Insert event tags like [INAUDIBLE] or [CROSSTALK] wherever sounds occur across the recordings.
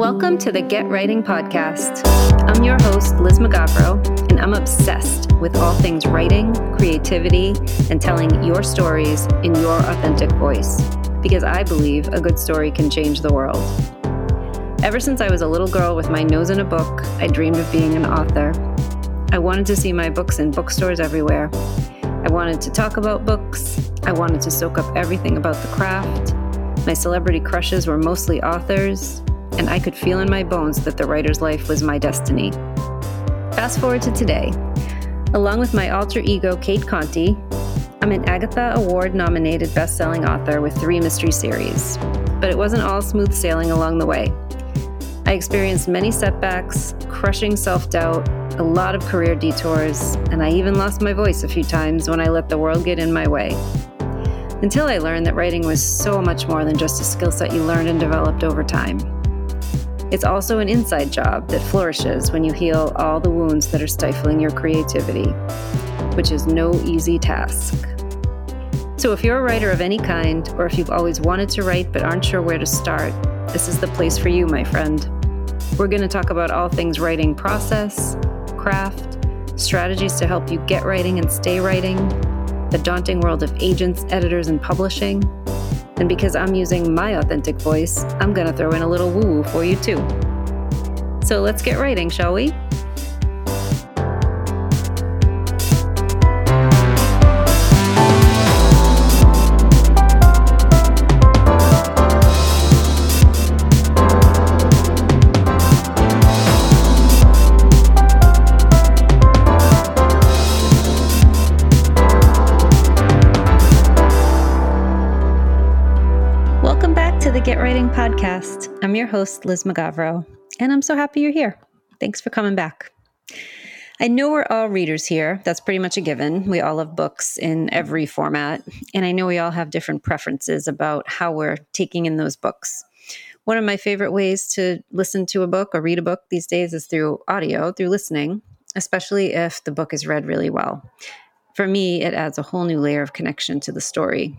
Welcome to the Get Writing Podcast. I'm your host, Liz Mugavero, and I'm obsessed with all things writing, creativity, and telling your stories in your authentic voice because I believe a good story can change the world. Ever since I was a little girl with my nose in a book, I dreamed of being an author. I wanted to see my books in bookstores everywhere. I wanted to talk about books. I wanted to soak up everything about the craft. My celebrity crushes were mostly authors, and I could feel in my bones that the writer's life was my destiny. Fast forward to today. Along with my alter ego, Kate Conti, I'm an Agatha Award nominated best selling author with three mystery series. But it wasn't all smooth sailing along the way. I experienced many setbacks, crushing self doubt, a lot of career detours, and I even lost my voice a few times when I let the world get in my way. Until I learned that writing was so much more than just a skill set you learned and developed over time. It's also an inside job that flourishes when you heal all the wounds that are stifling your creativity, which is no easy task. So, if you're a writer of any kind, or if you've always wanted to write but aren't sure where to start, this is the place for you, my friend. We're going to talk about all things writing process, craft, strategies to help you get writing and stay writing, the daunting world of agents, editors, and publishing and because I'm using my authentic voice, I'm going to throw in a little woo woo for you too. So let's get writing, shall we? Host, Liz Mugavero, and I'm so happy you're here. Thanks for coming back. I know we're all readers here. That's pretty much a given. We all love books in every format, and I know we all have different preferences about how we're taking in those books. One of my favorite ways to listen to a book or read a book these days is through audio, through listening, especially if the book is read really well. For me, it adds a whole new layer of connection to the story.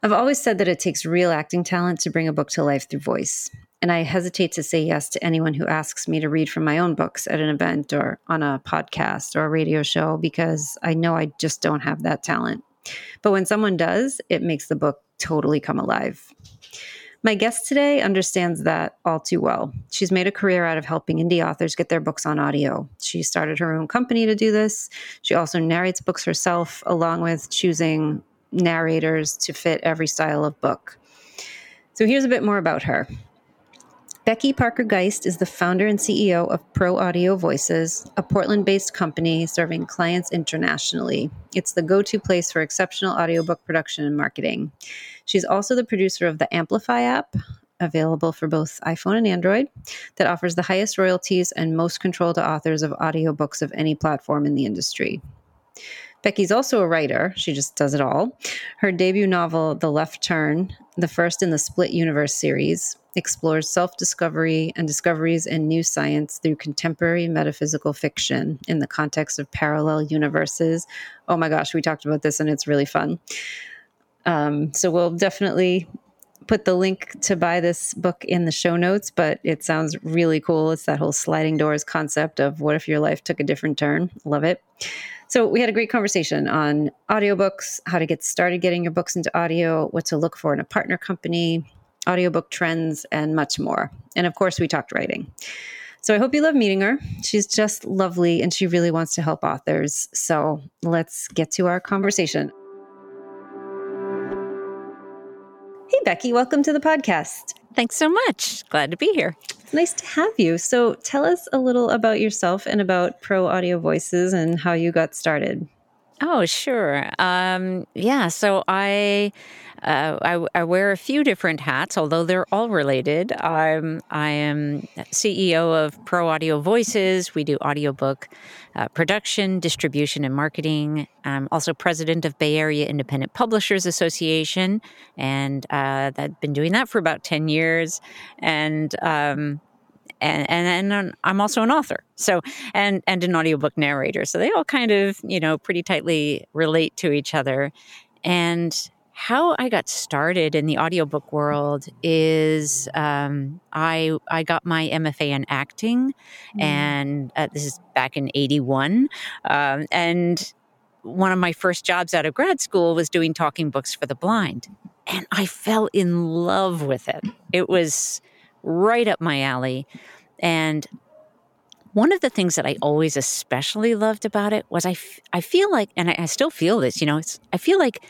I've always said that it takes real acting talent to bring a book to life through voice. And I hesitate to say yes to anyone who asks me to read from my own books at an event or on a podcast or a radio show because I know I just don't have that talent. But when someone does, it makes the book totally come alive. My guest today understands that all too well. She's made a career out of helping indie authors get their books on audio. She started her own company to do this. She also narrates books herself, along with choosing narrators to fit every style of book. So here's a bit more about her. Becky Parker Geist is the founder and CEO of Pro Audio Voices, a Portland based company serving clients internationally. It's the go to place for exceptional audiobook production and marketing. She's also the producer of the Amplify app, available for both iPhone and Android, that offers the highest royalties and most control to authors of audiobooks of any platform in the industry. Becky's also a writer. She just does it all. Her debut novel, The Left Turn, the first in the Split Universe series, explores self discovery and discoveries in new science through contemporary metaphysical fiction in the context of parallel universes. Oh my gosh, we talked about this and it's really fun. Um, so we'll definitely put the link to buy this book in the show notes, but it sounds really cool. It's that whole sliding doors concept of what if your life took a different turn. Love it. So we had a great conversation on audiobooks, how to get started getting your books into audio, what to look for in a partner company, audiobook trends, and much more. And of course, we talked writing. So I hope you love meeting her. She's just lovely and she really wants to help authors. So let's get to our conversation. Hey, Becky, welcome to the podcast. Thanks so much. Glad to be here. Nice to have you. So, tell us a little about yourself and about Pro Audio Voices and how you got started. Oh, sure. Um, yeah. So I, uh, I, I wear a few different hats, although they're all related. I'm I am CEO of Pro Audio Voices. We do audiobook uh, production, distribution, and marketing. I'm also president of Bay Area Independent Publishers Association, and uh, I've been doing that for about ten years. And um, and and and I'm also an author. So and and an audiobook narrator. So they all kind of, you know, pretty tightly relate to each other. And how I got started in the audiobook world is um, I I got my MFA in acting, mm. and uh, this is back in '81, um, and one of my first jobs out of grad school was doing talking books for the blind, and I fell in love with it. It was right up my alley, and one of the things that I always especially loved about it was I, f- I feel like, and I, I still feel this, you know, it's, I feel like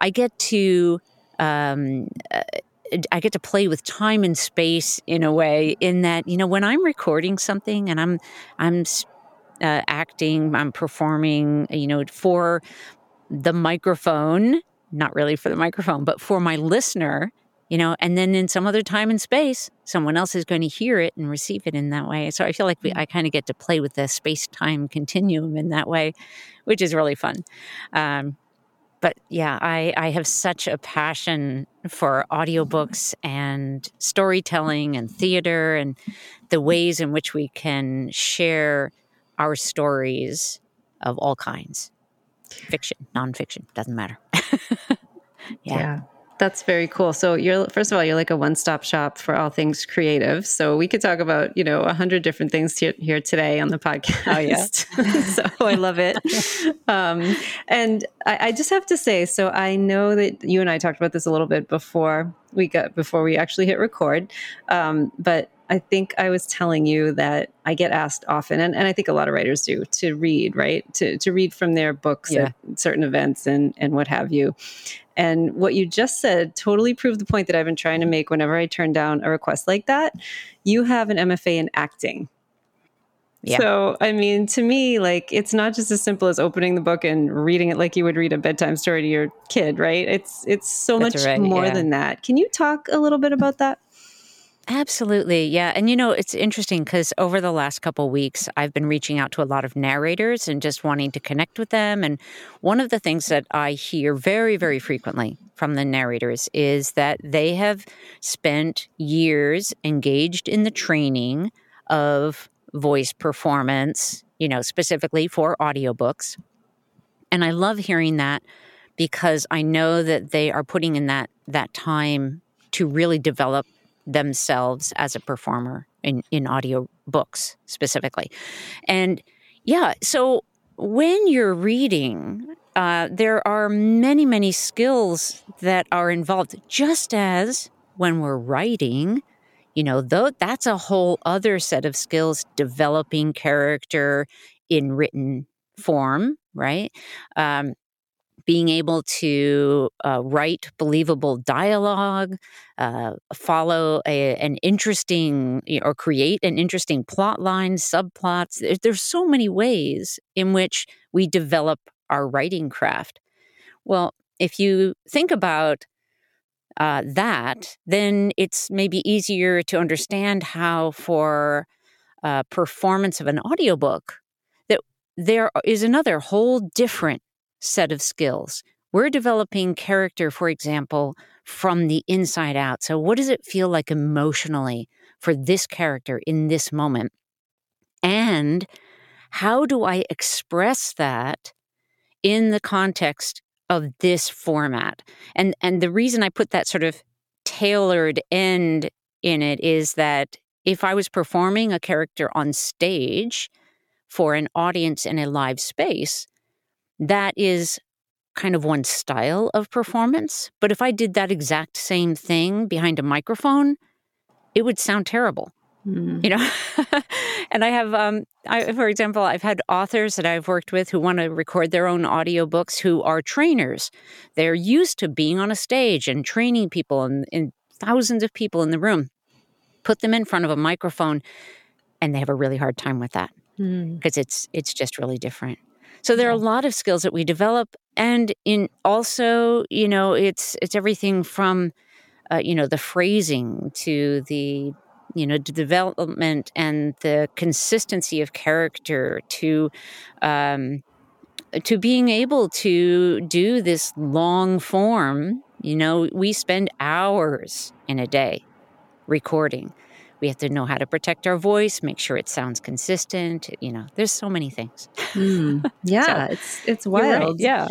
I get to um, uh, I get to play with time and space in a way. In that, you know, when I'm recording something and I'm I'm uh, acting, I'm performing, you know, for the microphone, not really for the microphone, but for my listener, you know, and then in some other time and space, someone else is going to hear it and receive it in that way. So I feel like we, mm. I kind of get to play with the space time continuum in that way, which is really fun. Um, but yeah, I, I have such a passion for audiobooks and storytelling and theater and the ways in which we can share our stories of all kinds fiction, nonfiction, doesn't matter. [LAUGHS] yeah. yeah. That's very cool. So you're first of all, you're like a one-stop shop for all things creative. So we could talk about you know a hundred different things here, here, today on the podcast. Oh yeah. [LAUGHS] so I love it. Um, and I, I just have to say, so I know that you and I talked about this a little bit before we got before we actually hit record. Um, but I think I was telling you that I get asked often, and, and I think a lot of writers do, to read, right? To, to read from their books yeah. at certain events and, and what have you. And what you just said totally proved the point that I've been trying to make whenever I turn down a request like that. You have an MFA in acting. Yeah. So, I mean, to me, like, it's not just as simple as opening the book and reading it like you would read a bedtime story to your kid, right? It's it's so That's much right, more yeah. than that. Can you talk a little bit about that? Absolutely. Yeah. And you know, it's interesting because over the last couple weeks, I've been reaching out to a lot of narrators and just wanting to connect with them. And one of the things that I hear very, very frequently from the narrators is that they have spent years engaged in the training of voice performance, you know, specifically for audiobooks. And I love hearing that because I know that they are putting in that that time to really develop themselves as a performer in, in audio books specifically. And yeah, so when you're reading, uh, there are many, many skills that are involved, just as when we're writing. You know, though that's a whole other set of skills, developing character in written form, right? Um, being able to uh, write believable dialogue, uh, follow a, an interesting or create an interesting plot line, subplots. There's so many ways in which we develop our writing craft. Well, if you think about uh, that, then it's maybe easier to understand how, for uh, performance of an audiobook, that there is another whole different set of skills. We're developing character, for example, from the inside out. So, what does it feel like emotionally for this character in this moment? And how do I express that in the context of this format? And and the reason I put that sort of tailored end in it is that if I was performing a character on stage for an audience in a live space, that is kind of one style of performance. But if I did that exact same thing behind a microphone, it would sound terrible. Mm. You know, [LAUGHS] and I have, um, I, for example, I've had authors that I've worked with who want to record their own audiobooks who are trainers. They're used to being on a stage and training people and, and thousands of people in the room. Put them in front of a microphone, and they have a really hard time with that because mm. it's it's just really different. So there are a lot of skills that we develop, and in also, you know, it's it's everything from, uh, you know, the phrasing to the, you know, the development and the consistency of character to, um, to being able to do this long form. You know, we spend hours in a day recording. We have to know how to protect our voice, make sure it sounds consistent. You know, there's so many things. [LAUGHS] Mm, yeah, so, it's it's wild. Right. Yeah.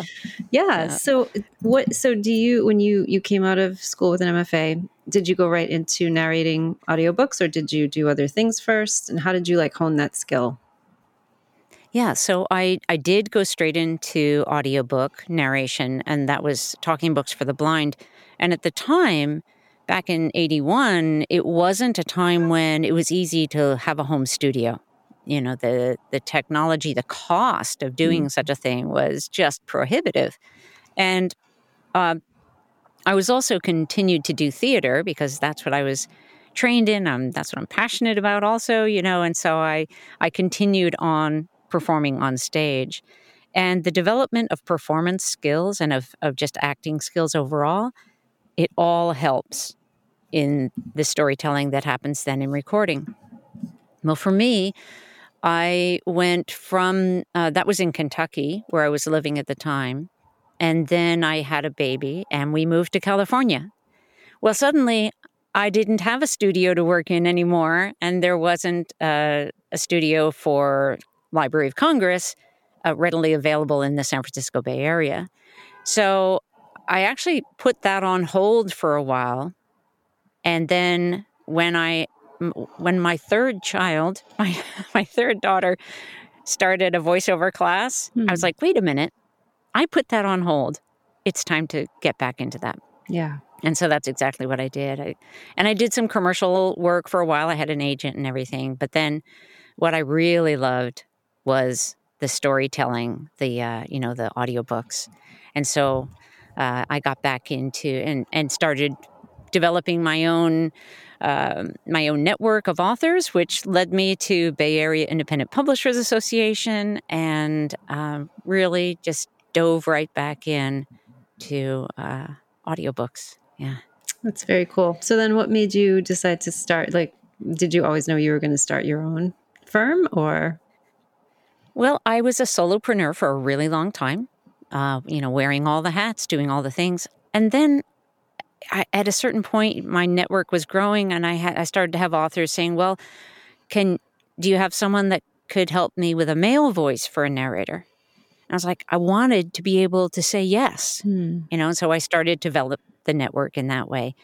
yeah. yeah. So what so do you when you you came out of school with an MFA, did you go right into narrating audiobooks or did you do other things first? And how did you like hone that skill? Yeah, so I, I did go straight into audiobook narration, and that was talking books for the blind. And at the time, back in 81, it wasn't a time when it was easy to have a home studio. You know, the, the technology, the cost of doing mm. such a thing was just prohibitive. And uh, I was also continued to do theater because that's what I was trained in. Um, that's what I'm passionate about, also, you know. And so I I continued on performing on stage, and the development of performance skills and of of just acting skills overall, it all helps in the storytelling that happens then in recording. Well, for me, I went from uh, that was in Kentucky where I was living at the time. And then I had a baby and we moved to California. Well, suddenly I didn't have a studio to work in anymore. And there wasn't uh, a studio for Library of Congress uh, readily available in the San Francisco Bay Area. So I actually put that on hold for a while and then when I when my third child, [LAUGHS] my my third daughter started a voiceover class, hmm. I was hmm. like, "Wait a minute. I put that on hold. It's time to get back into that." Yeah. And so that's exactly what I did. I, and I did some commercial work for a while. I had an agent and everything. But then what I really loved was the storytelling, the uh, you know, the audiobooks. And so uh, I got back into and and started developing my own uh, my own network of authors, which led me to Bay Area Independent Publishers Association, and um, really just dove right back in to uh, audiobooks. Yeah, that's very cool. So then, what made you decide to start? Like, did you always know you were going to start your own firm, or? Well, I was a solopreneur for a really long time. Uh, you know, wearing all the hats, doing all the things, and then I, at a certain point, my network was growing, and I had I started to have authors saying, "Well, can do you have someone that could help me with a male voice for a narrator?" And I was like, I wanted to be able to say yes, hmm. you know. And So I started to develop the network in that way,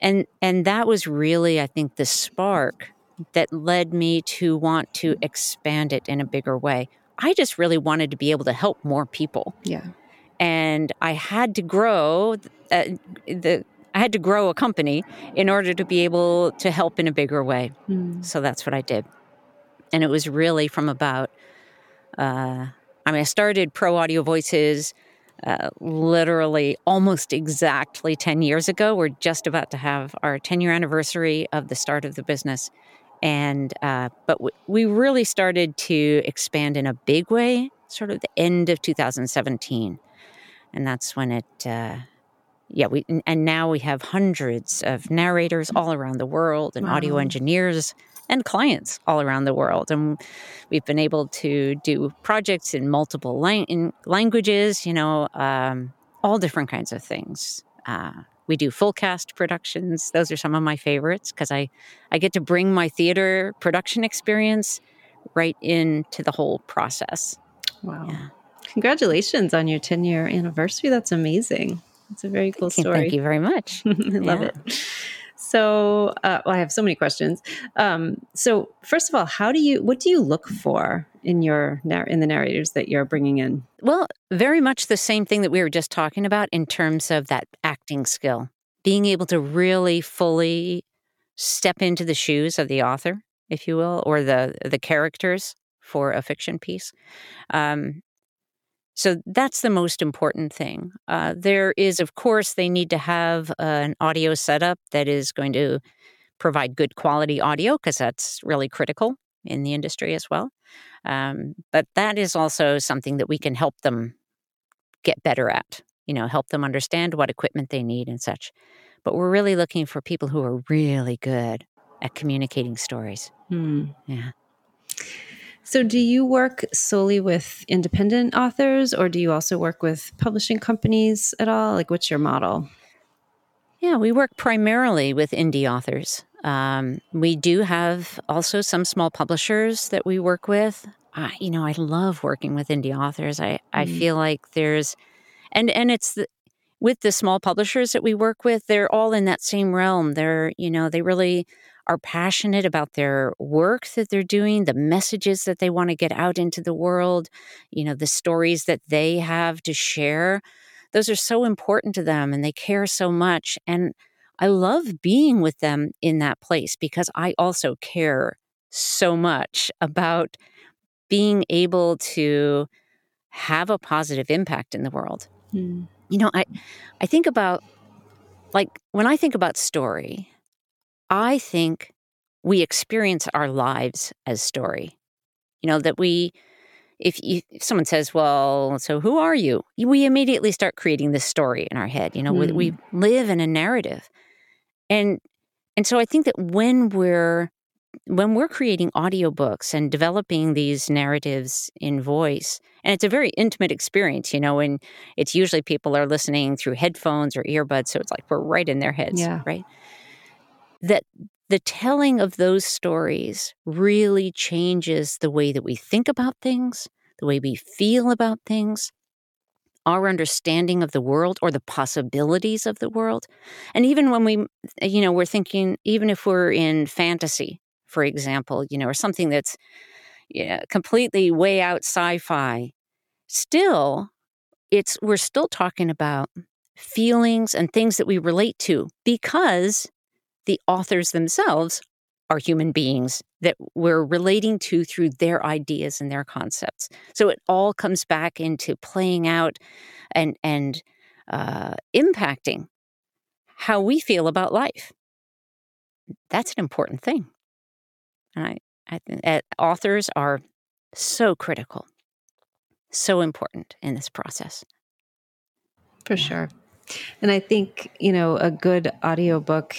and and that was really, I think, the spark that led me to want to expand it in a bigger way. I just really wanted to be able to help more people. Yeah and I had to grow uh, the I had to grow a company in order to be able to help in a bigger way. Mm. So that's what I did, and it was really from about. Uh, I mean, I started Pro Audio Voices uh, literally almost exactly 10 years ago. We're just about to have our 10 year anniversary of the start of the business. And, uh, but w- we really started to expand in a big way, sort of the end of 2017 and that's when it uh, yeah we and now we have hundreds of narrators all around the world and wow. audio engineers and clients all around the world. And we've been able to do projects in multiple lang- in languages you know um, all different kinds of things. Uh, we do full cast productions. Those are some of my favorites because i i get to bring my theater production experience right into the whole process. Wow. Yeah. Congratulations on your 10 year anniversary. That's amazing. It's a very cool thank story. Thank you very much. [LAUGHS] I love it. So, uh, well, I have so many questions. Um, so, first of all, how do you, what do you look for in your in the narrators that you're bringing in? Well, very much the same thing that we were just talking about in terms of that acting skill, being able to really fully step into the shoes of the author, if you will, or the the characters for a fiction piece. Um, so that's the most important thing. Uh, there is, of course, they need to have uh, an audio setup that is going to provide good quality audio because that's really critical in the industry as well. Um, but that is also something that we can help them get better at, you know, help them understand what equipment they need and such. But we're really looking for people who are really good at communicating stories. Hmm. Yeah. So, do you work solely with independent authors or do you also work with publishing companies at all? Like, what's your model? Yeah, we work primarily with indie authors. Um, we do have also some small publishers that we work with. I, you know, I love working with indie authors. I, I Mm. feel like there's, and and it's the, with the small publishers that we work with. They're all in that same realm. They're you know they really are passionate about their work that they're doing, the messages that they want to get out into the world. You know, the stories that they have to share. Those are so important to them, and they care so much. And I love being with them in that place because I also care so much about being able to have a positive impact in the world. Mm. You know, I I think about like when I think about story, I think we experience our lives as story. You know, that we if, you, if someone says, "Well, so who are you?" we immediately start creating this story in our head. You know, we, we hmm. live in a narrative, and and so I think that when we're when we're creating audiobooks and developing these narratives in voice, and it's a very intimate experience, you know, and it's usually people are listening through headphones or earbuds, so it's like we're right in their heads, Yeah. right? That the telling of those stories really changes the way that we think about things, the way we feel about things, our understanding of the world or the possibilities of the world. And even when we, you know, we're thinking, even if we're in fantasy, for example, you know, or something that's yeah, completely way out sci-fi, still, it's we're still talking about feelings and things that we relate to because the authors themselves are human beings that we're relating to through their ideas and their concepts. So it all comes back into playing out and and uh, impacting how we feel about life. That's an important thing. And I, I think that authors are so critical, so important in this process. For sure. And I think, you know, a good audiobook,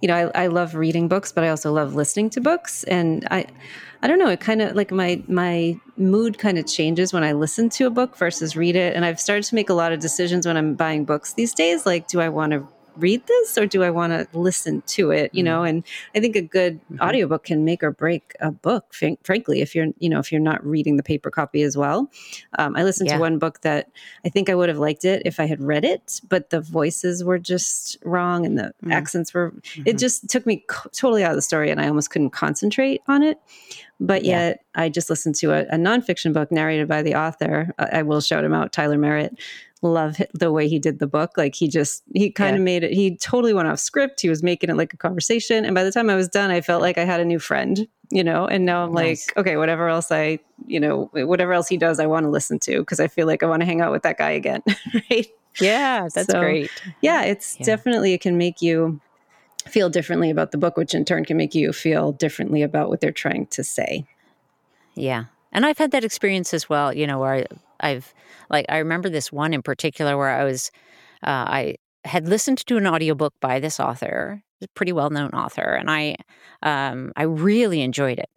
you know, I, I love reading books, but I also love listening to books. And I I don't know, it kind of like my my mood kind of changes when I listen to a book versus read it. And I've started to make a lot of decisions when I'm buying books these days. Like, do I want to read this or do I want to listen to it? You know, and I think a good Mhm. audiobook can make or break a book, fran- frankly, if you're, you know, if you're not reading the paper copy as well. Um, I listened Yeah. to one book that I think I would have liked it if I had read it, but the voices were just wrong and the Mm. accents were, it Mhm. just took me totally out of the story and I almost couldn't concentrate on it. But Yeah. yet I just listened to a, a nonfiction book narrated by the author. I, I will shout him out, Tyler Merritt. Love the way he did the book. Like he just, he kind Yeah. of made it, he totally went off script. He was making it like a conversation. And by the time I was done, I felt like I had a new friend, you know? And now I'm Nice. like, okay, whatever else I, you know, whatever else he does, I want to listen to because I feel like I want to hang out with that guy again. [LAUGHS] right. Yeah, that's So, great. Yeah, it's Yeah. definitely it can make you feel differently about the book, which in turn can make you feel differently about what they're trying to say. Yeah. And I've had that experience as well, you know, where I, I've like I remember this one in particular where I was uh, I had listened to an audiobook by this author, a pretty well-known author, and I um, I really enjoyed it.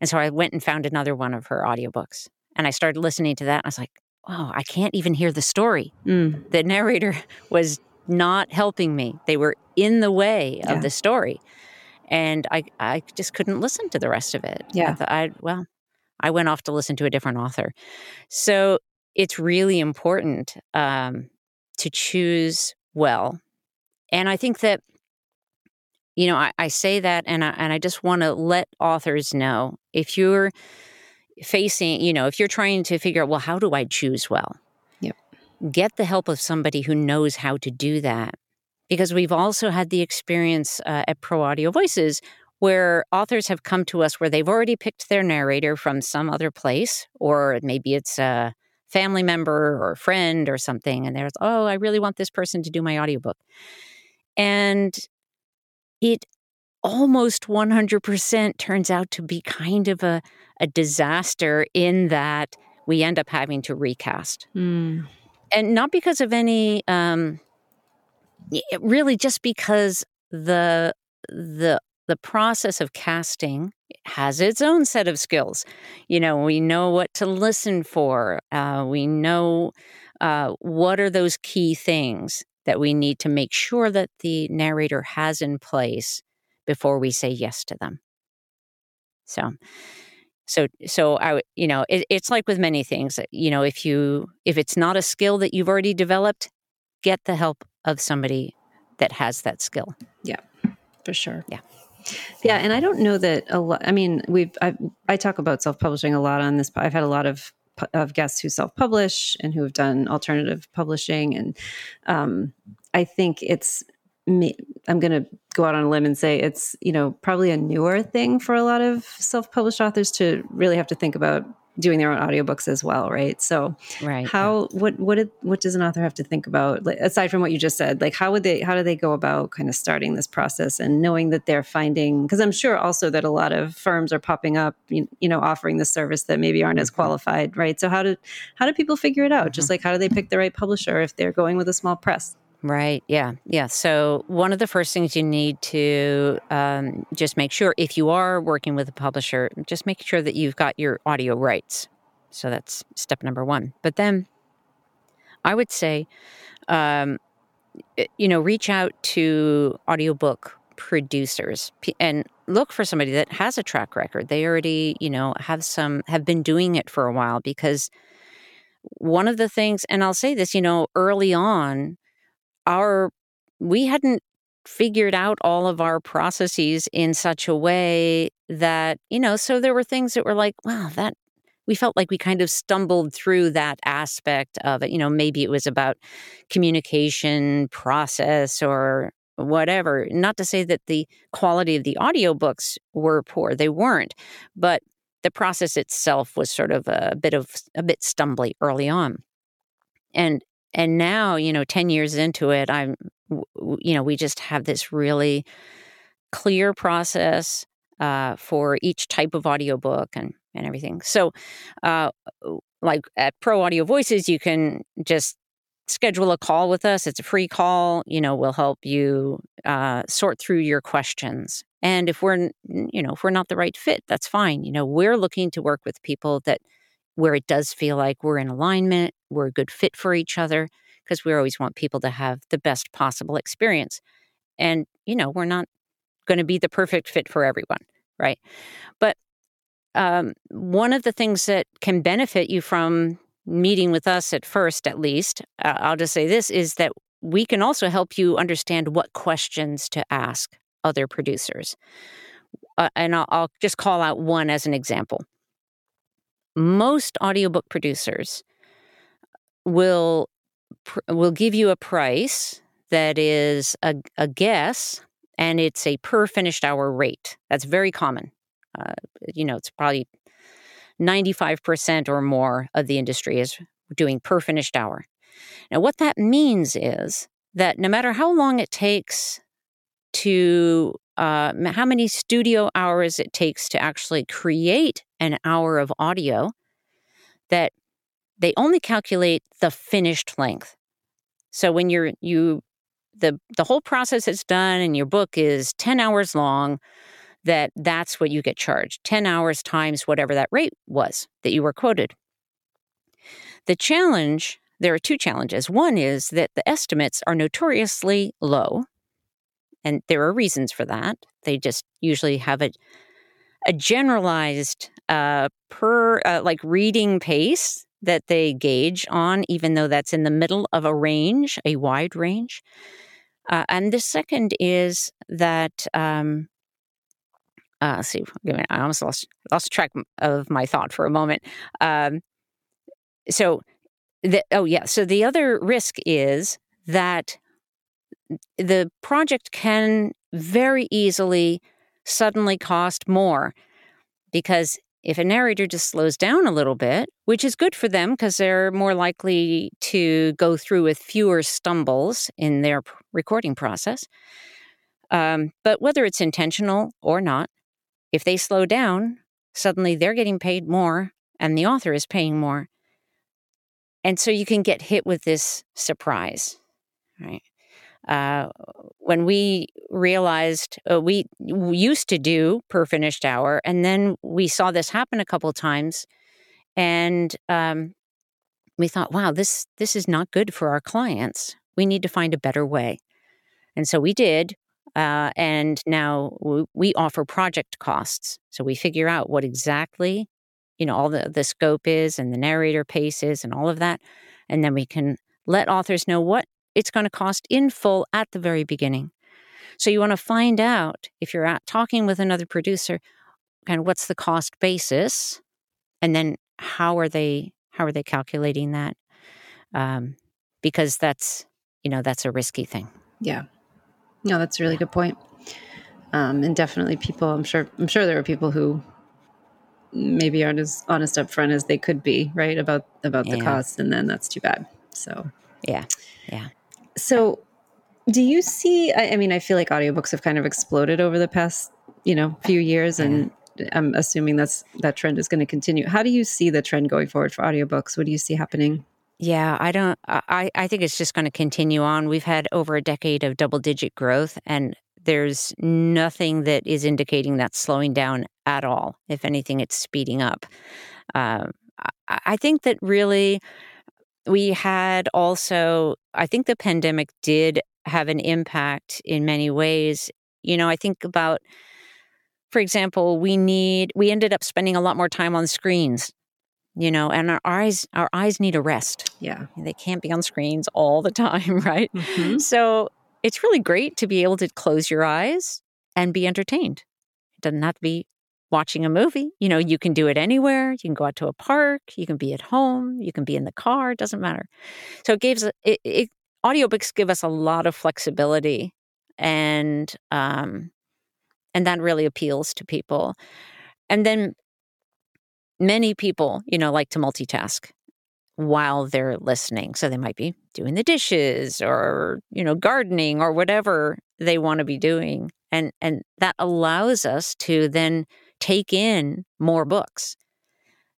And so I went and found another one of her audiobooks and I started listening to that and I was like, "Oh, I can't even hear the story." Mm, The narrator [LAUGHS] was not helping me. They were in the way of Yeah. the story. And I I just couldn't listen to the rest of it. I Yeah. thought I well, I went off to listen to a different author. So it's really important um, to choose well. And I think that, you know, I, I say that and I, and I just want to let authors know if you're facing, you know, if you're trying to figure out, well, how do I choose well? Yep. Get the help of somebody who knows how to do that. Because we've also had the experience uh, at Pro Audio Voices where authors have come to us where they've already picked their narrator from some other place, or maybe it's a family member or a friend or something, and there's, oh, I really want this person to do my audiobook. And it almost 100% turns out to be kind of a, a disaster in that we end up having to recast. mm, And not because of any, um, really just because the, the, the process of casting has its own set of skills. You know, we know what to listen for. Uh, we know uh, what are those key things that we need to make sure that the narrator has in place before we say yes to them. So, so, so I, you know, it, it's like with many things. You know, if you if it's not a skill that you've already developed, get the help of somebody that has that skill. Yeah, for sure. Yeah. Yeah, and I don't know that a lot. I mean, we've I, I talk about self publishing a lot on this. I've had a lot of of guests who self publish and who have done alternative publishing, and um, I think it's me. I'm going to go out on a limb and say it's you know probably a newer thing for a lot of self published authors to really have to think about doing their own audiobooks as well, right? So, right. How what what did, what does an author have to think about like, aside from what you just said? Like how would they how do they go about kind of starting this process and knowing that they're finding because I'm sure also that a lot of firms are popping up, you, you know, offering the service that maybe aren't as mm-hmm. qualified, right? So how do how do people figure it out? Mm-hmm. Just like how do they pick the right publisher if they're going with a small press? Right. Yeah. Yeah. So, one of the first things you need to um, just make sure if you are working with a publisher, just make sure that you've got your audio rights. So, that's step number one. But then I would say, um, you know, reach out to audiobook producers and look for somebody that has a track record. They already, you know, have some, have been doing it for a while because one of the things, and I'll say this, you know, early on, our we hadn't figured out all of our processes in such a way that you know so there were things that were like wow that we felt like we kind of stumbled through that aspect of it you know maybe it was about communication process or whatever. Not to say that the quality of the audiobooks were poor they weren't but the process itself was sort of a bit of a bit stumbly early on. And and now you know 10 years into it i'm you know we just have this really clear process uh, for each type of audiobook and and everything. So uh, like at pro audio voices you can just schedule a call with us. It's a free call you know we'll help you uh, sort through your questions. And if we're you know if we're not the right fit that's fine. You know we're looking to work with people that where it does feel like we're in alignment, we're a good fit for each other, because we always want people to have the best possible experience. And, you know, we're not going to be the perfect fit for everyone, right? But um, one of the things that can benefit you from meeting with us at first, at least, uh, I'll just say this is that we can also help you understand what questions to ask other producers. Uh, and I'll, I'll just call out one as an example most audiobook producers will will give you a price that is a, a guess and it's a per finished hour rate. That's very common. Uh, you know it's probably 95% or more of the industry is doing per finished hour. Now what that means is that no matter how long it takes to uh, how many studio hours it takes to actually create an hour of audio that they only calculate the finished length. So when you're you the the whole process is done and your book is 10 hours long that that's what you get charged 10 hours times whatever that rate was that you were quoted. The challenge there are two challenges. One is that the estimates are notoriously low and there are reasons for that. They just usually have a a generalized uh, per uh, like reading pace that they gauge on, even though that's in the middle of a range, a wide range. Uh, and the second is that um, uh, see, I almost lost lost track of my thought for a moment. Um, so, the, oh yeah, so the other risk is that the project can very easily suddenly cost more. Because if a narrator just slows down a little bit, which is good for them because they're more likely to go through with fewer stumbles in their recording process. Um, but whether it's intentional or not, if they slow down, suddenly they're getting paid more and the author is paying more. And so you can get hit with this surprise, right? Uh, when we realized uh, we, used to do per finished hour, and then we saw this happen a couple times, and um, we thought, "Wow, this this is not good for our clients. We need to find a better way." And so we did. Uh, and now we, we offer project costs. So we figure out what exactly, you know, all the, the scope is and the narrator paces and all of that. And then we can let authors know what it's going to cost in full at the very beginning. So you want to find out if you're at, talking with another producer, kind of what's the cost basis, and then how are they how are they calculating that? Um, because that's you know that's a risky thing. Yeah, no, that's a really good point. Um, and definitely, people. I'm sure. I'm sure there are people who maybe aren't as honest up front as they could be, right? About about the yeah. cost, and then that's too bad. So yeah, yeah. So do you see I, I, mean i feel like audiobooks have kind of exploded over the past you know few years and i'm assuming that's that trend is going to continue. How do you see the trend going forward for audiobooks? What do you see happening? Yeah i don't i i think it's just going to continue on. We've had over a decade of double digit growth and there's nothing that is indicating that's slowing down at all. If anything it's speeding up. Uh, I think that really we had also i think the pandemic did have an impact in many ways. You know, I think about, for example, we need, we ended up spending a lot more time on screens you know and our eyes our eyes need a rest yeah they can't be on screens all the [LAUGHS] time right mm-hmm. so it's really great to be able to close your eyes and be entertained it doesn't have to be watching a movie. You know you can do it anywhere. You can go out to a park. You can be at home. You can be in the car. It doesn't matter. So it gives it, it audiobooks give us a lot of flexibility and um, and that really appeals to people. And then many people you know like to multitask while they're listening. So they might be doing the dishes or you know gardening or whatever they want to be doing. And and that allows us to then take in more books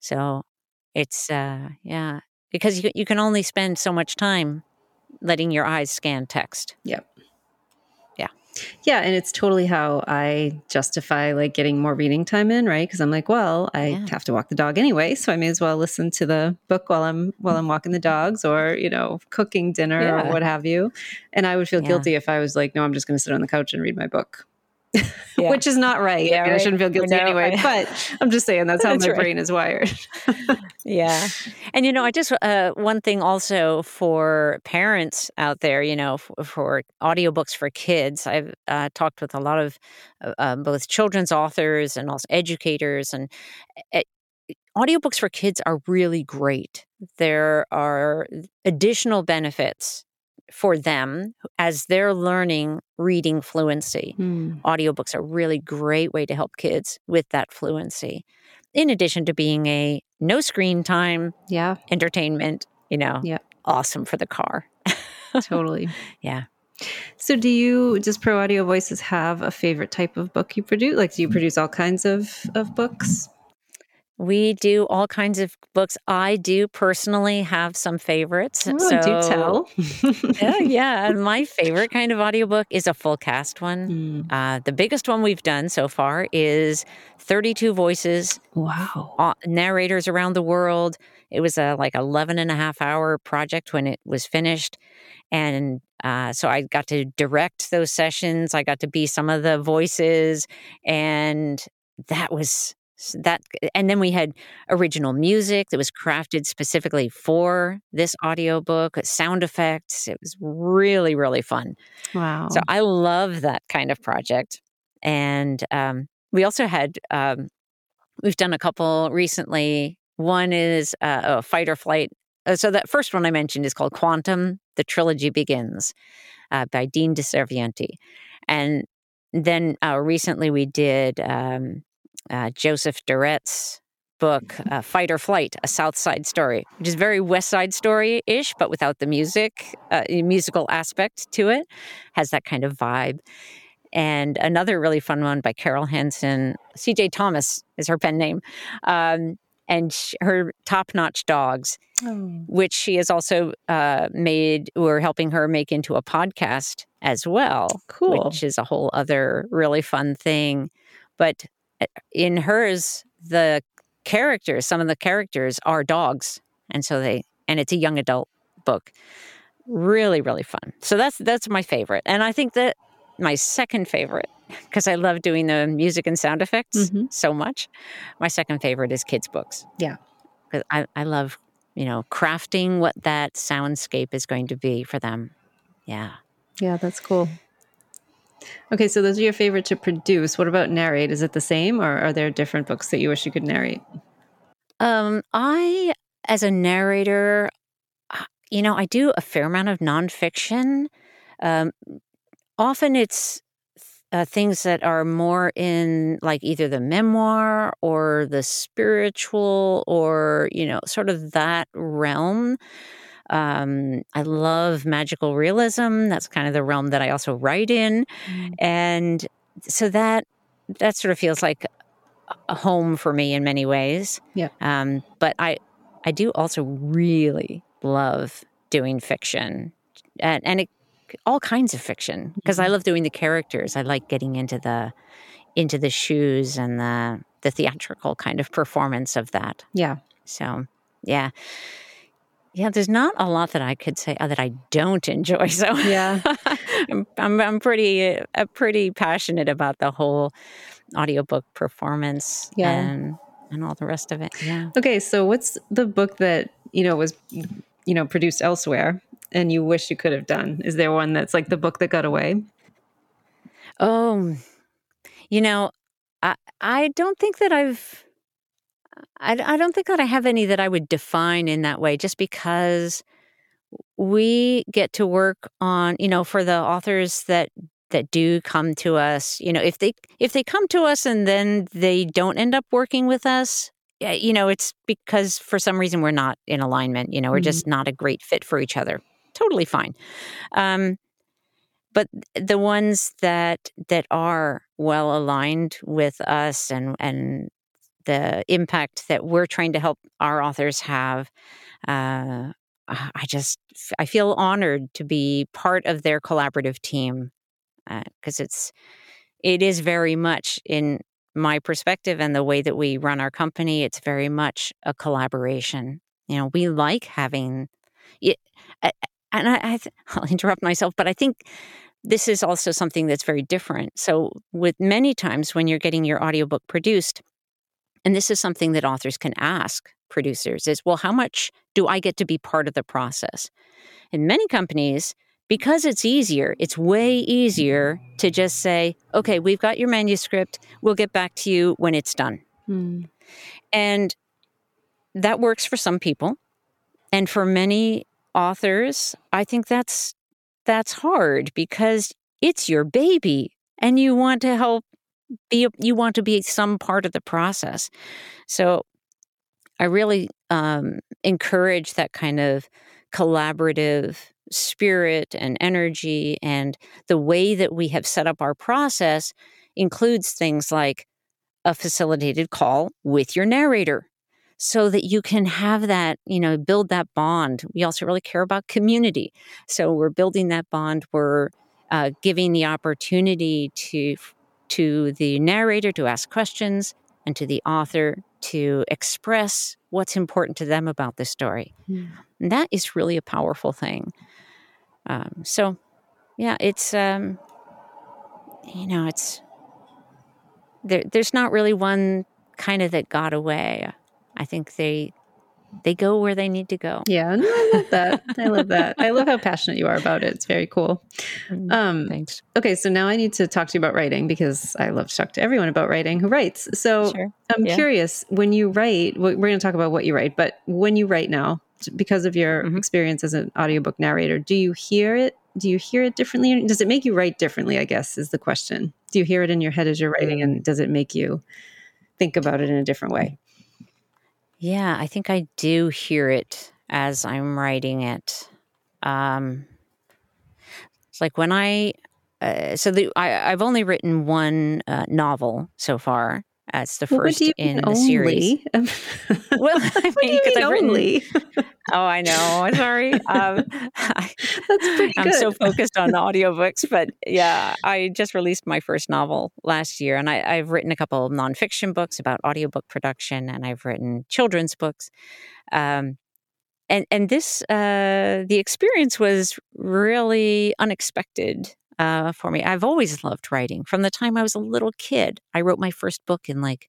so it's uh yeah because you, you can only spend so much time letting your eyes scan text. Yep. Yeah. Yeah, and it's totally how I justify like getting more reading time in, right? Because I'm like, well, I yeah. have to walk the dog anyway, so I may as well listen to the book while I'm while I'm walking the dogs, or you know, cooking dinner yeah. or what have you. And I would feel yeah. guilty if I was like, no, I'm just going to sit on the couch and read my book. [LAUGHS] Yeah. which is not right. Yeah, I, mean, right. I shouldn't feel guilty anyway, [LAUGHS] but I'm just saying that's how that's my right. brain is wired. [LAUGHS] yeah. And, you know, I just, uh, one thing also for parents out there, you know, for, for audiobooks for kids, I've uh, talked with a lot of uh, um, both children's authors and also educators, and uh, audiobooks for kids are really great. There are additional benefits for them as they're learning reading fluency. Mm. Audiobooks are a really great way to help kids with that fluency. In addition to being a no screen time yeah. entertainment, you know, yeah. awesome for the car. totally. [LAUGHS] Yeah. So do you does Pro Audio Voices have a favorite type of book you produce? Like do you produce all kinds of of books? We do all kinds of books. I do personally have some favorites. Oh, so, do tell. yeah, [LAUGHS] yeah. My favorite kind of audiobook is a full cast one. Mm. Uh, the biggest one we've done so far is 32 voices. Wow. Uh, narrators around the world. It was a like 11 and a half hour project when it was finished. And uh, so I got to direct those sessions. I got to be some of the voices. And that was that and then we had original music that was crafted specifically for this audiobook sound effects it was really really fun. Wow. So i love that kind of project and um, we also had um, we've done a couple recently. One is uh, oh, fight or flight uh, so that first one i mentioned is called quantum the trilogy begins uh, by dean deservienti. And then uh, recently we did um, uh, Joseph Durrett's book, uh, Fight or Flight, A South Side Story, which is very West Side Story ish, but without the music, uh, musical aspect to it, has that kind of vibe. And another really fun one by Carol Hansen, CJ Thomas is her pen name, um, and sh- her top notch dogs, oh. which she has also uh, made, we're helping her make into a podcast as well. Cool. Which is a whole other really fun thing. But in hers, the characters, some of the characters are dogs, and so they, and it's a young adult book. Really, really fun. So that's that's my favorite, and I think that my second favorite because I love doing the music and sound effects Mhm. so much. My second favorite is kids' books. Yeah. because I, I love you know crafting what that soundscape is going to be for them. Yeah. Yeah, that's cool. Okay, so those are your favorite to produce. What about narrate? Is it the same or are there different books that you wish you could narrate? Um, I, as a narrator, uh, you know, I do a fair amount of nonfiction. Um, often it's uh, things that are more in like either the memoir or the spiritual or, you know, sort of that realm. Um, I love magical realism. That's kind of the realm that I also write in. And so that that sort of feels like a home for me in many ways. Yeah. Um, but I I do also really love doing fiction and and it, all kinds of fiction because I love doing the characters. I like getting into the into the shoes and the the theatrical kind of performance of that. Yeah. So, yeah. Yeah, there's not a lot that I could say uh, that I don't enjoy. [LAUGHS] So, Yeah. I'm, I'm I'm pretty uh, pretty passionate about the whole audiobook performance Yeah. and and all the rest of it. Yeah. Okay, so what's the book that, you know, was you know, produced elsewhere and you wish you could have done? Is there one that's like the book that got away? Oh, you know, I I don't think that I've I, I don't think that I have any that I would define in that way just because we get to work on, you know, for the authors that that do come to us, you know, if they if they come to us and then they don't end up working with us, yeah, you know, it's because for some reason we're not in alignment, you know, we're Mhm. just not a great fit for each other. Totally fine. Um but the ones that that are well aligned with us and and the impact that we're trying to help our authors have uh, i just i feel honored to be part of their collaborative team because it's it is very much in my perspective and the way that we run our company it's very much a collaboration you know we like having it and I, [LAUGHS] i'll interrupt myself but i think this is also something that's very different. So, with many times when you're getting your audiobook produced, and this is something that authors can ask producers is, well, how much do I get to be part of the process? In many companies, because it's easier, it's way easier to just say, okay, we've got your manuscript. We'll get back to you when it's done. Hmm. And that works for some people. And for many authors, I think that's that's hard because it's your baby and you want to help be you want to be some part of the process. So I really um, encourage that kind of collaborative spirit and energy and the way that we have set up our process includes things like a facilitated call with your narrator so that you can have that, you know, build that bond. We also really care about community. So we're building that bond. We're uh, giving the opportunity to to the narrator to ask questions and to the author to express what's important to them about the story. Hmm. And that is really a powerful thing. Um, so, yeah, it's um, you know, it's there. There's not really one kind of that got away. I think they they go where they need to go. Yeah, no, I love that. I love that. I love how [LAUGHS] passionate you are about it. It's very cool. Um, Thanks. okay, so now I need to talk to you about writing because I love to talk to everyone about writing who writes. So Sure. I'm Yeah. curious when you write, we're going to talk about what you write, but when you write now, because of your Mhm. experience as an audiobook narrator, do you hear it? Do you hear it differently? Does it make you write differently? I guess is the question. Do you hear it in your head as you're writing, and does it make you think about it in a different way? Yeah, I think I do hear it as I'm writing it. Um, it's like when I, uh, so the, I, I've only written one uh, novel so far. It's the first in the series. [LAUGHS] Well, [LAUGHS] I mean, you 'cause mean I've written- only? Oh, I know. Sorry. [LAUGHS] Um, I, That's pretty I'm good. so focused on audiobooks, but yeah, I just released my first novel last year, and I, I've written a couple of nonfiction books about audiobook production, and I've written children's books. Um, and and this uh, the experience was really unexpected. Uh, for me. I've always loved writing. From the time I was a little kid, I wrote my first book in like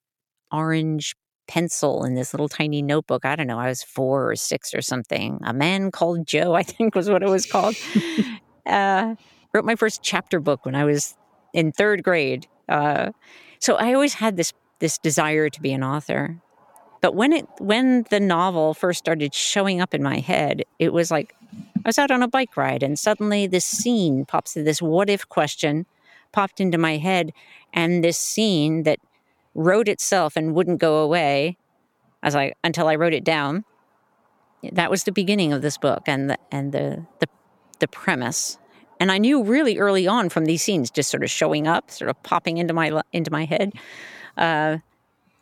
orange pencil in this little tiny notebook. I don't know, I was four or six or something. A Man Called Joe, I think was what it was called. [LAUGHS] uh, wrote my first chapter book when I was in third grade. Uh, so I always had this this desire to be an author. But when it when the novel first started showing up in my head, it was like I was out on a bike ride and suddenly this scene pops this what if question popped into my head and this scene that wrote itself and wouldn't go away as I until I wrote it down. That was the beginning of this book and the, and the the the premise. And I knew really early on from these scenes just sort of showing up, sort of popping into my into my head, uh,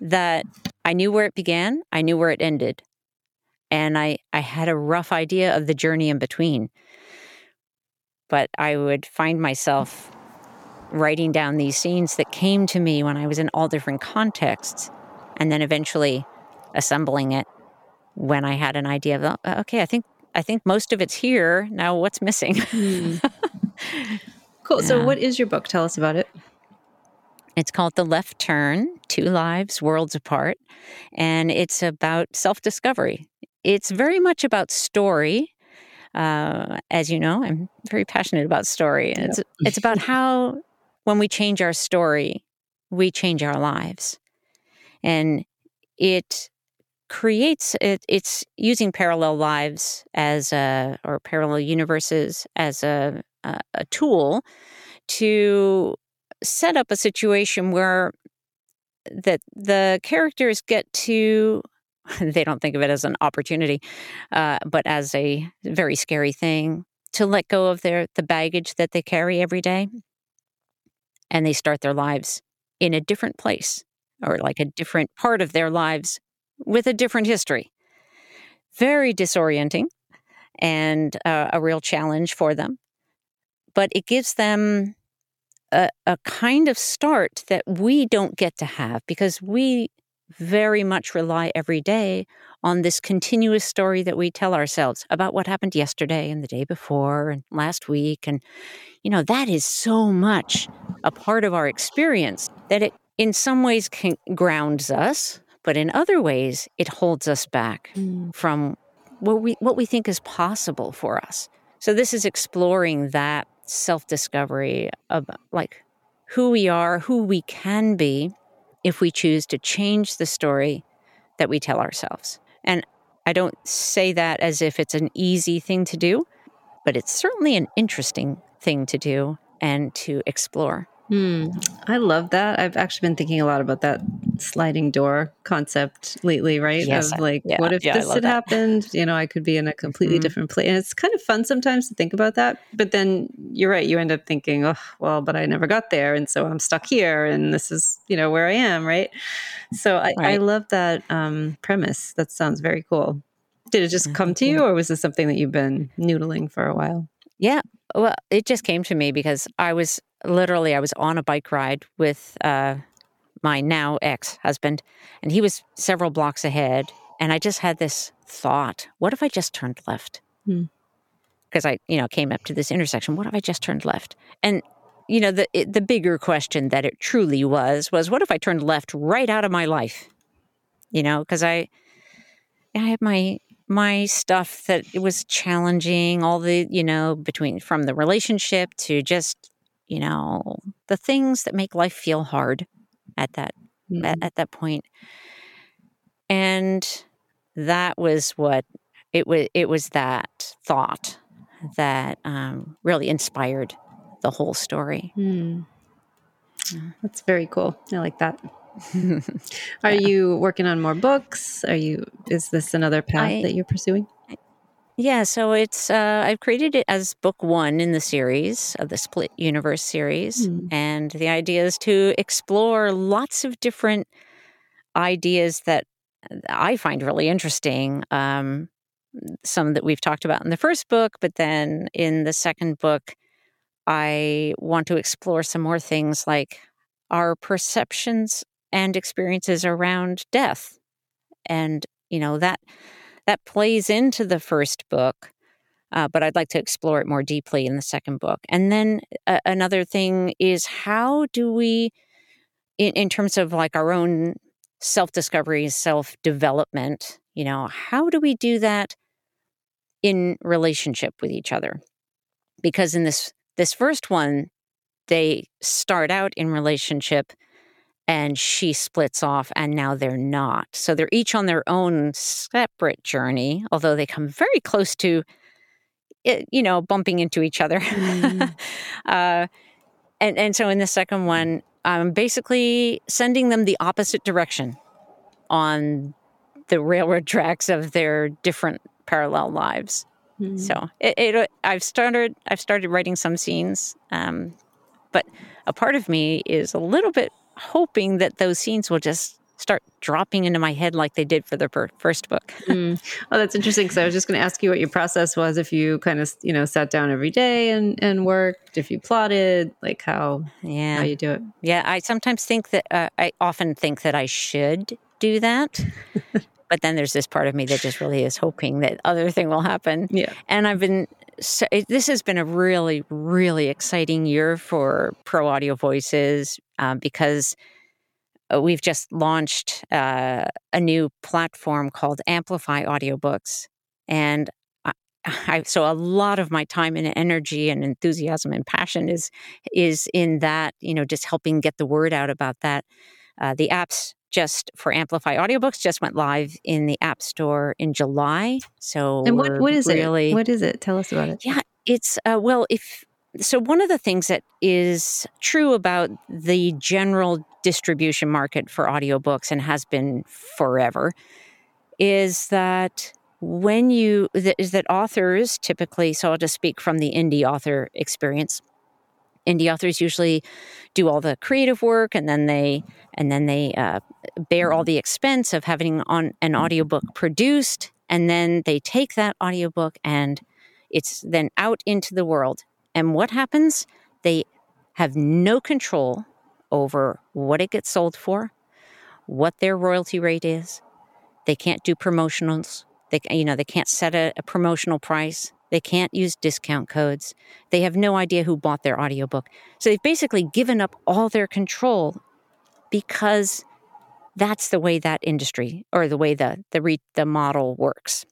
that I knew where it began, I knew where it ended and I, I had a rough idea of the journey in between. But I would find myself writing down these scenes that came to me when I was in all different contexts, and then eventually assembling it when I had an idea of, oh, okay, I think I think most of it's here. Now, what's missing? Mm. [LAUGHS] cool. Yeah. So, what is your book? Tell us about it. It's called The Left Turn Two Lives, Worlds Apart. And it's about self discovery. It's very much about story. Uh, as you know, I'm very passionate about story. Yep. It's it's about [LAUGHS] how when we change our story, we change our lives, and it creates it, it's using parallel lives as a or parallel universes as a, a, a tool to set up a situation where that the characters get to [LAUGHS] they don't think of it as an opportunity, uh, but as a very scary thing to let go of their the baggage that they carry every day, and they start their lives in a different place or like a different part of their lives with a different history. Very disorienting and uh, a real challenge for them, but it gives them a, a kind of start that we don't get to have because we very much rely every day on this continuous story that we tell ourselves about what happened yesterday and the day before and last week. And, you know, that is so much a part of our experience that it, in some ways, can, grounds us, but in other ways, it holds us back mm. from what we, what we think is possible for us. So, this is exploring that self discovery of like who we are, who we can be if we choose to change the story that we tell ourselves. And I don't say that as if it's an easy thing to do, but it's certainly an interesting thing to do and to explore. Hmm. I love that. I've actually been thinking a lot about that sliding door concept lately, right? Yes, of like, yeah, what if yeah, this had that. happened? You know, I could be in a completely mm-hmm. different place. And it's kind of fun sometimes to think about that. But then you're right. You end up thinking, oh, well, but I never got there. And so I'm stuck here. And this is, you know, where I am, right? So I, right. I love that um, premise. That sounds very cool. Did it just mm-hmm. come to you, or was this something that you've been noodling for a while? Yeah. Well, it just came to me because I was literally I was on a bike ride with uh, my now ex husband, and he was several blocks ahead, and I just had this thought: What if I just turned left? Because hmm. I, you know, came up to this intersection. What if I just turned left? And you know, the it, the bigger question that it truly was was, what if I turned left right out of my life? You know, because I, I had my my stuff that it was challenging all the you know between from the relationship to just you know, the things that make life feel hard at that mm-hmm. at, at that point. And that was what it was it was that thought that um, really inspired the whole story. Mm. That's very cool. I like that. [LAUGHS] Are yeah. you working on more books? Are you is this another path I, that you're pursuing? Yeah, so it's uh, I've created it as book one in the series of the Split Universe series, mm. and the idea is to explore lots of different ideas that I find really interesting. Um, some that we've talked about in the first book, but then in the second book, I want to explore some more things like our perceptions and experiences around death, and you know that that plays into the first book Uh, but I'd like to explore it more deeply in the second book. And then uh, another thing is how do we, in, in terms of like our own self discovery, self development, you know, how do we do that in relationship with each other? Because in this this first one, they start out in relationship and she splits off and now they're not. So they're each on their own separate journey, although they come very close to you know, bumping into each other. Mm. [LAUGHS] uh, and and so in the second one, I'm basically sending them the opposite direction on the railroad tracks of their different parallel lives. Mm. So it, it, I've started I've started writing some scenes, um, but a part of me is a little bit hoping that those scenes will just start dropping into my head like they did for the per- first book. [LAUGHS] mm. Oh, that's interesting. Because I was just going to ask you what your process was if you kind of you know sat down every day and and worked, if you plotted, like how yeah how you do it. Yeah, I sometimes think that uh, I often think that I should do that. [LAUGHS] but then there's this part of me that just really is hoping that other thing will happen. Yeah. And I've been so it, this has been a really really exciting year for pro audio voices um, because uh, we've just launched uh, a new platform called Amplify Audiobooks, and I, [SIGHS] I, so a lot of my time and energy and enthusiasm and passion is is in that. You know, just helping get the word out about that. Uh, the apps just for Amplify Audiobooks just went live in the App Store in July. So and what what is really, it? What is it? Tell us about it. Yeah, it's uh, well if so one of the things that is true about the general distribution market for audiobooks and has been forever is that when you that is that authors typically so I'll just speak from the indie author experience indie authors usually do all the creative work and then they and then they uh, bear all the expense of having on an audiobook produced and then they take that audiobook and it's then out into the world. And what happens? They have no control over what it gets sold for what their royalty rate is. They can't do promotionals. They you know they can't set a, a promotional price they can't use discount codes. They have no idea who bought their audiobook. So they've basically given up all their control because that's the way that industry or the way the the re, the model works.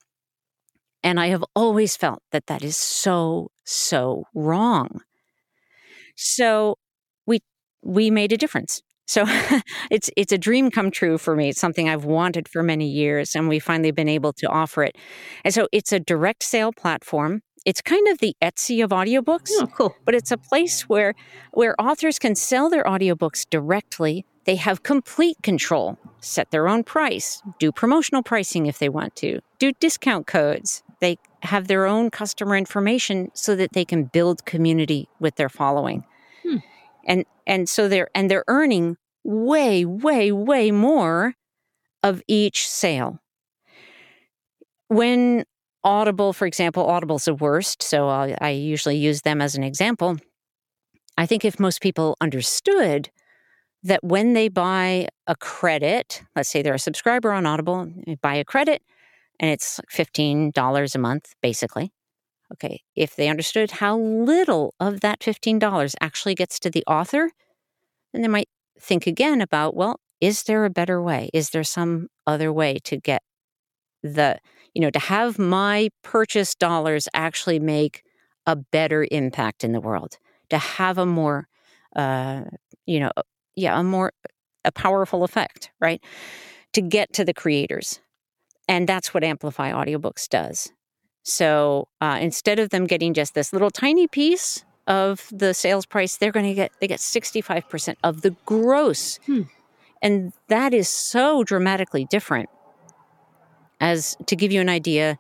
And I have always felt that that is so so wrong. So we we made a difference. So [LAUGHS] it's it's a dream come true for me. It's something I've wanted for many years, and we've finally been able to offer it. And so it's a direct sale platform. It's kind of the Etsy of audiobooks. Oh, cool. But it's a place where where authors can sell their audiobooks directly. They have complete control, set their own price, do promotional pricing if they want to, do discount codes. They have their own customer information so that they can build community with their following. Hmm. And and so they're and they're earning way, way, way more of each sale. When Audible, for example, Audible's the worst, so I, I usually use them as an example. I think if most people understood that when they buy a credit, let's say they're a subscriber on Audible, buy a credit and it's $15 a month, basically. Okay, if they understood how little of that $15 actually gets to the author, then they might think again about well, is there a better way? Is there some other way to get the, you know, to have my purchase dollars actually make a better impact in the world, to have a more, uh, you know, yeah, a more, a powerful effect, right? To get to the creators. And that's what Amplify Audiobooks does. So uh, instead of them getting just this little tiny piece of the sales price, they're going to get they get 65% of the gross. Hmm. And that is so dramatically different. As to give you an idea,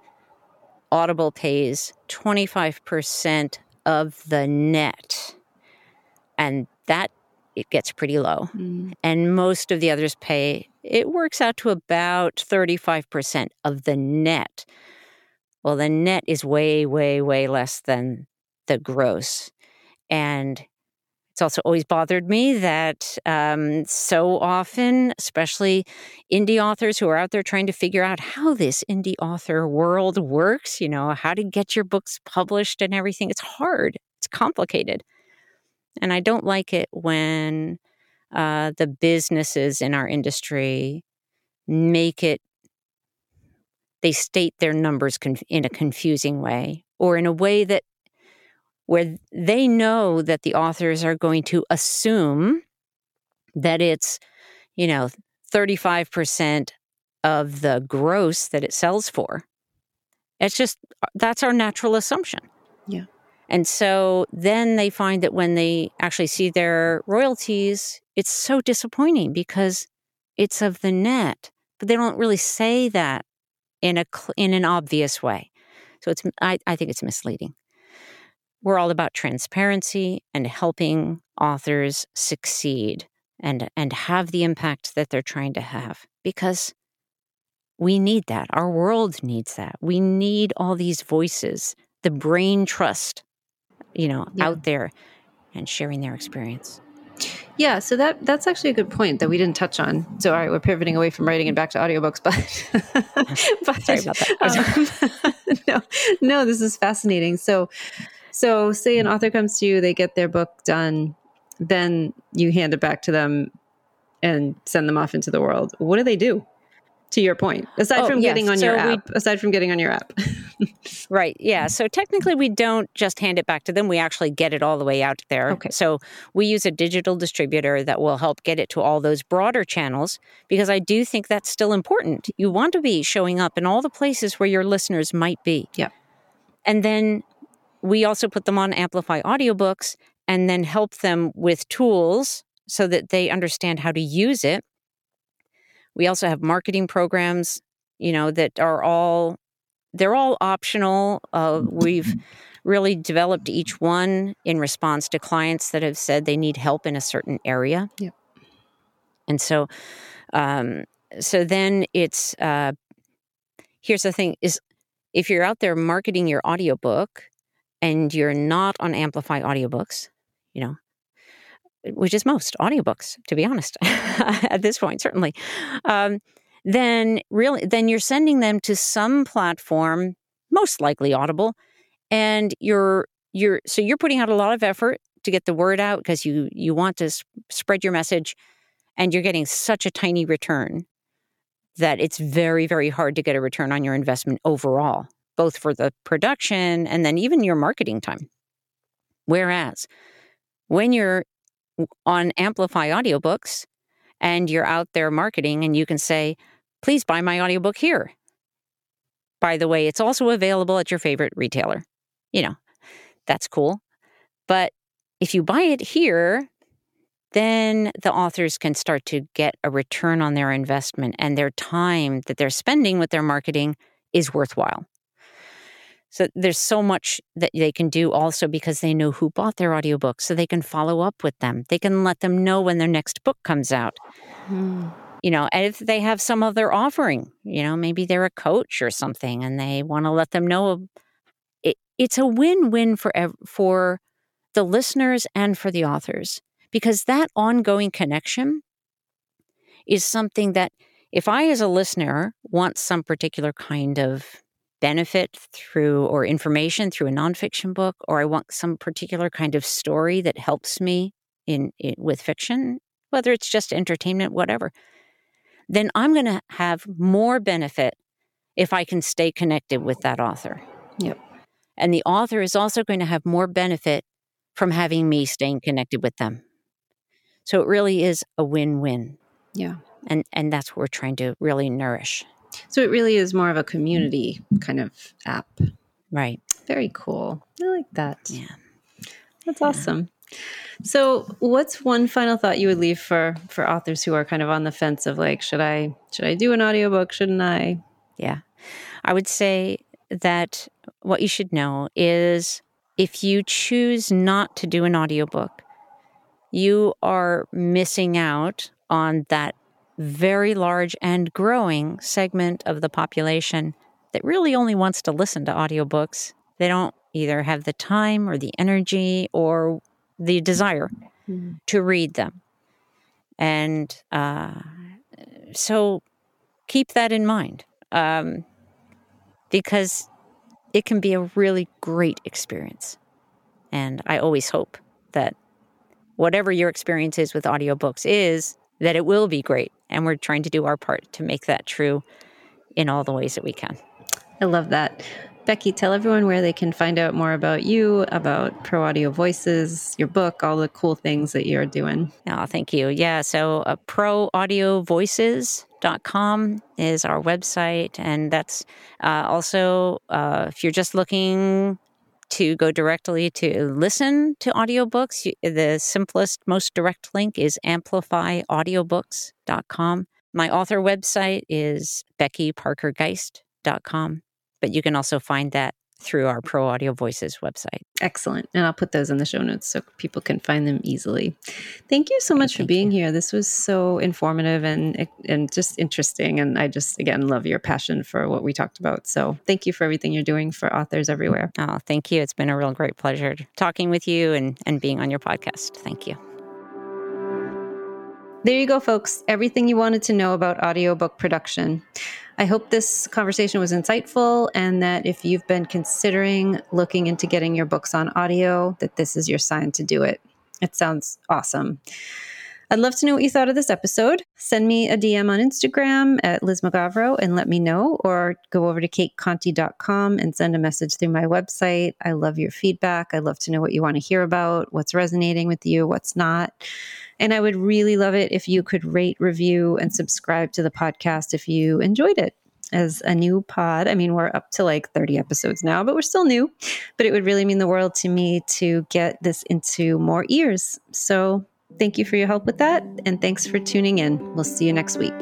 Audible pays 25% of the net. And that it gets pretty low. Mm. And most of the others pay it works out to about 35% of the net. Well, the net is way, way, way less than the gross. And It's also always bothered me that um, so often, especially indie authors who are out there trying to figure out how this indie author world works, you know, how to get your books published and everything, it's hard, it's complicated. And I don't like it when uh, the businesses in our industry make it, they state their numbers conf- in a confusing way or in a way that where they know that the authors are going to assume that it's, you know, 35% of the gross that it sells for. It's just, uh, that's our natural assumption. Yeah. And so then they find that when they actually see their royalties, it's so disappointing because it's of the net, but they don't really say that in a in an obvious way. So it's I, I think it's misleading. We're all about transparency and helping authors succeed and, and have the impact that they're trying to have because we need that. Our world needs that. We need all these voices, the brain trust, you know, yeah. out there and sharing their experience. Yeah, so that that's actually a good point that we didn't touch on. So, all right, we're pivoting away from writing and back to audiobooks, but, but [LAUGHS] sorry about that. [LAUGHS] Um, [LAUGHS] no, no, this is fascinating. So, so, say an hmm. author comes to you, they get their book done, then you hand it back to them and send them off into the world. What do they do? To your point, aside oh, from yes. getting on so your app, we, aside from getting on your app. [LAUGHS] right. Yeah. So technically, we don't just hand it back to them. We actually get it all the way out there. Okay. So we use a digital distributor that will help get it to all those broader channels because I do think that's still important. You want to be showing up in all the places where your listeners might be. Yeah. And then we also put them on Amplify audiobooks and then help them with tools so that they understand how to use it. We also have marketing programs, you know, that are all they're all optional. Uh, we've [LAUGHS] really developed each one in response to clients that have said they need help in a certain area. Yep. And so, um, so then it's uh, here's the thing: is if you're out there marketing your audiobook, and you're not on Amplify audiobooks, you know, which is most audiobooks, to be honest, [LAUGHS] at this point, certainly, um, then really, then you're sending them to some platform, most likely Audible, and you're you're so you're putting out a lot of effort to get the word out because you you want to spread your message, and you're getting such a tiny return that it's very very hard to get a return on your investment overall both for the production and then even your marketing time. Whereas when you're on Amplify audiobooks and you're out there marketing and you can say, please buy my audiobook here. By the way, it's also available at your favorite retailer. You know, that's cool. But if you buy it here, then the authors can start to get a return on their investment and their time that they're spending with their marketing is worthwhile. So there's so much that they can do also because they know who bought their audiobook so they can follow up with them. They can let them know when their next book comes out. Hmm. You know, and if they have some other offering, you know, maybe they're a coach or something and they want to let them know it, it's a win-win for for the listeners and for the authors because that ongoing connection is something that if I as a listener want some particular kind of benefit through or information through a nonfiction book, or I want some particular kind of story that helps me in, in with fiction, whether it's just entertainment, whatever, then I'm going to have more benefit if I can stay connected with that author. Yep. And the author is also going to have more benefit from having me staying connected with them. So it really is a win-win. Yeah. And and that's what we're trying to really nourish. So it really is more of a community kind of app. Right. Very cool. I like that. Yeah. That's yeah. awesome. So, what's one final thought you would leave for for authors who are kind of on the fence of like should I should I do an audiobook, shouldn't I? Yeah. I would say that what you should know is if you choose not to do an audiobook, you are missing out on that very large and growing segment of the population that really only wants to listen to audiobooks. They don't either have the time or the energy or the desire mm. to read them. And uh, so keep that in mind um, because it can be a really great experience. And I always hope that whatever your experience is with audiobooks is that it will be great. And we're trying to do our part to make that true in all the ways that we can. I love that. Becky, tell everyone where they can find out more about you, about Pro Audio Voices, your book, all the cool things that you're doing. Oh, thank you. Yeah, so uh, proaudiovoices.com is our website. And that's uh, also, uh, if you're just looking to go directly to listen to audiobooks, the simplest, most direct link is amplifyaudiobooks.com. My author website is beckyparkergeist.com, but you can also find that through our Pro Audio Voices website. Excellent. And I'll put those in the show notes so people can find them easily. Thank you so much for being you. here. This was so informative and eh, and just interesting and I just again love your passion for what we talked about. So, thank you for everything you're doing for authors everywhere. Oh, thank you. It's been a real great pleasure talking with you and and being on your podcast. Thank you. There you go, folks. Everything you wanted to know about audiobook production. I hope this conversation was insightful and that if you've been considering looking into getting your books on audio, that this is your sign to do it. It sounds awesome. I'd love to know what you thought of this episode. Send me a DM on Instagram at Liz Mugavero and let me know, or go over to cateconte.com and send a message through my website. I love your feedback. I love to know what you want to hear about, what's resonating with you, what's not. And I would really love it if you could rate, review, and subscribe to the podcast if you enjoyed it as a new pod. I mean, we're up to like 30 episodes now, but we're still new. But it would really mean the world to me to get this into more ears. So thank you for your help with that. And thanks for tuning in. We'll see you next week.